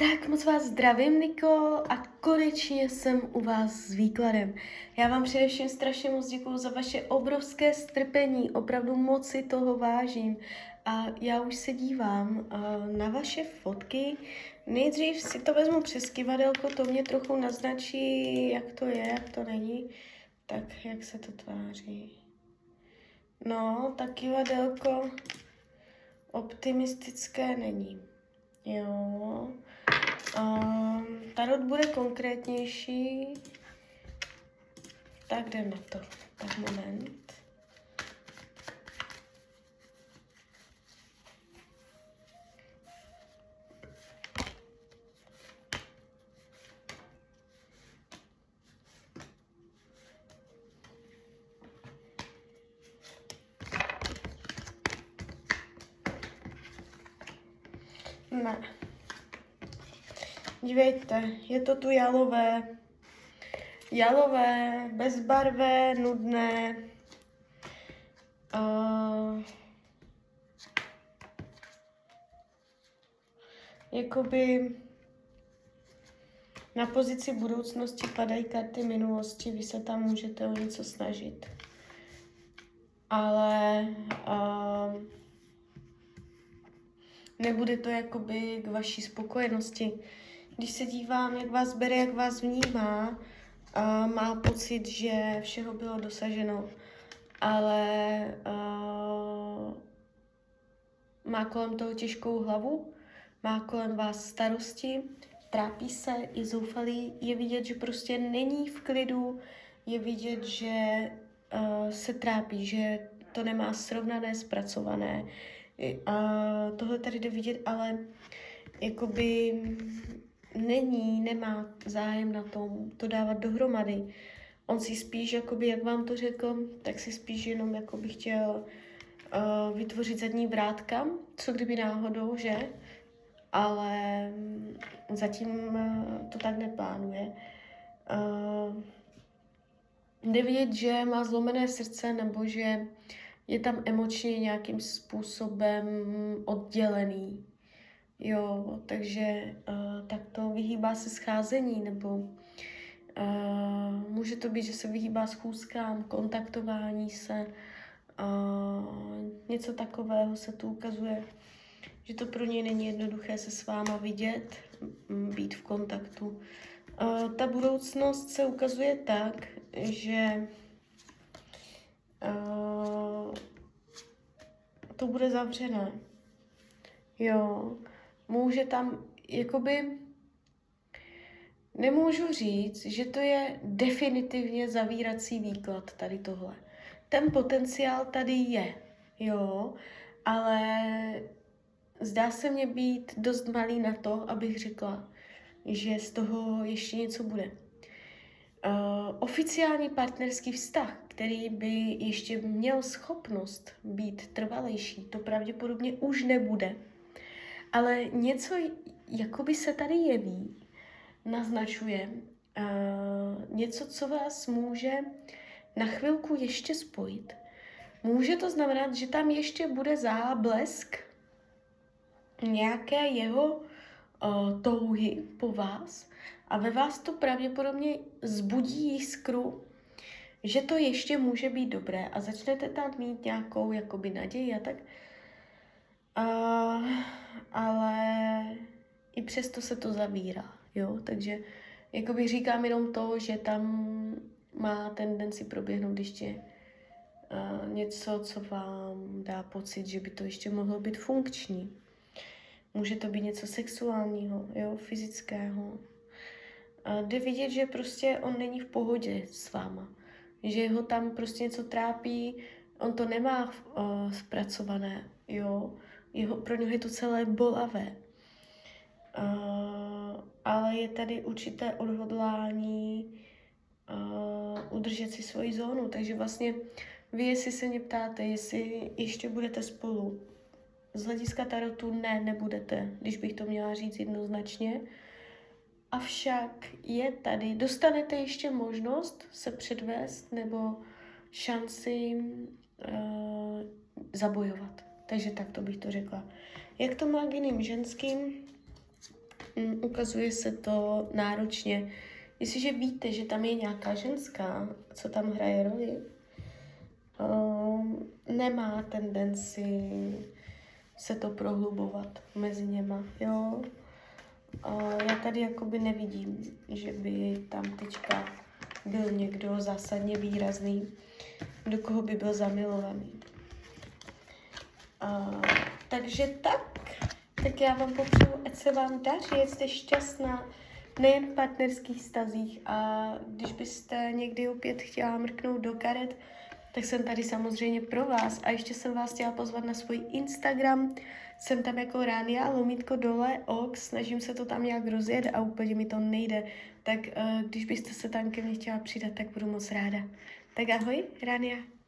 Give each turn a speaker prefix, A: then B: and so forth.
A: Tak moc vás zdravím, Niko, a konečně jsem u vás s výkladem. Já vám především strašně moc děkuju za vaše obrovské strpení, opravdu moc si toho vážím. A já už se dívám uh, na vaše fotky. Nejdřív si to vezmu přes kivadelko, to mě trochu naznačí, jak to je, jak to není. Tak, jak se to tváří. No, tak kivadelko optimistické není. Jo. Um, tarot bude konkrétnější. Tak jdem na to. Tak moment. Ne. Dívejte, je to tu jalové. Jalové, bezbarvé, nudné. Uh, jakoby na pozici budoucnosti padají karty minulosti, vy se tam můžete o něco snažit. Ale uh, nebude to jakoby k vaší spokojenosti. Když se dívám, jak vás bere, jak vás vnímá, uh, má pocit, že všeho bylo dosaženo, ale uh, má kolem toho těžkou hlavu, má kolem vás starosti, trápí se, je zoufalý, je vidět, že prostě není v klidu, je vidět, že uh, se trápí, že to nemá srovnané, zpracované, a tohle tady jde vidět, ale jakoby není, nemá zájem na tom to dávat dohromady. On si spíš, jakoby, jak vám to řekl, tak si spíš jenom jakoby chtěl uh, vytvořit zadní vrátka, co kdyby náhodou, že? Ale zatím uh, to tak neplánuje. Uh, jde vidět, že má zlomené srdce nebo že je tam emočně nějakým způsobem oddělený. Jo, takže uh, tak to vyhýbá se scházení, nebo uh, může to být, že se vyhýbá schůzkám, kontaktování se, uh, něco takového se tu ukazuje, že to pro něj není jednoduché se s váma vidět, být v kontaktu. Uh, ta budoucnost se ukazuje tak, že uh, to bude zavřené. Jo, může tam, jakoby, nemůžu říct, že to je definitivně zavírací výklad tady tohle. Ten potenciál tady je, jo, ale zdá se mně být dost malý na to, abych řekla, že z toho ještě něco bude. Uh, oficiální partnerský vztah, který by ještě měl schopnost být trvalejší, to pravděpodobně už nebude. Ale něco, jakoby se tady jeví, naznačuje uh, něco, co vás může na chvilku ještě spojit. Může to znamenat, že tam ještě bude záblesk nějaké jeho uh, touhy po vás a ve vás to pravděpodobně zbudí jiskru, že to ještě může být dobré a začnete tam mít nějakou jakoby naději a tak. Uh, ale i přesto se to zavírá, jo, takže jakoby říkám jenom to, že tam má tendenci proběhnout ještě uh, něco, co vám dá pocit, že by to ještě mohlo být funkční. Může to být něco sexuálního, jo, fyzického. A jde vidět, že prostě on není v pohodě s váma. Že ho tam prostě něco trápí, on to nemá uh, zpracované, jo. Jeho, pro něho je to celé bolavé. Uh, ale je tady určité odhodlání uh, udržet si svoji zónu. Takže vlastně vy, jestli se mě ptáte, jestli ještě budete spolu, z hlediska tarotu ne, nebudete, když bych to měla říct jednoznačně. Avšak je tady, dostanete ještě možnost se předvést nebo šanci uh, zabojovat. Takže tak to bych to řekla. Jak to má k jiným ženským? mm, ukazuje se to náročně. Jestliže víte, že tam je nějaká ženská, co tam hraje roli, um, nemá tendenci se to prohlubovat mezi něma, jo. Já tady jakoby nevidím, že by tam teďka byl někdo zásadně výrazný, do koho by byl zamilovaný. Uh, takže tak, tak já vám popřeju, ať se vám daří, ať jste šťastná, nejen v partnerských stazích a když byste někdy opět chtěla mrknout do karet, tak jsem tady samozřejmě pro vás. A ještě jsem vás chtěla pozvat na svůj Instagram. Jsem tam jako Rania, lomítko dole, ox, snažím se to tam nějak rozjet a úplně mi to nejde. Tak uh, když byste se tam ke mně chtěla přidat, tak budu moc ráda. Tak ahoj, Rania.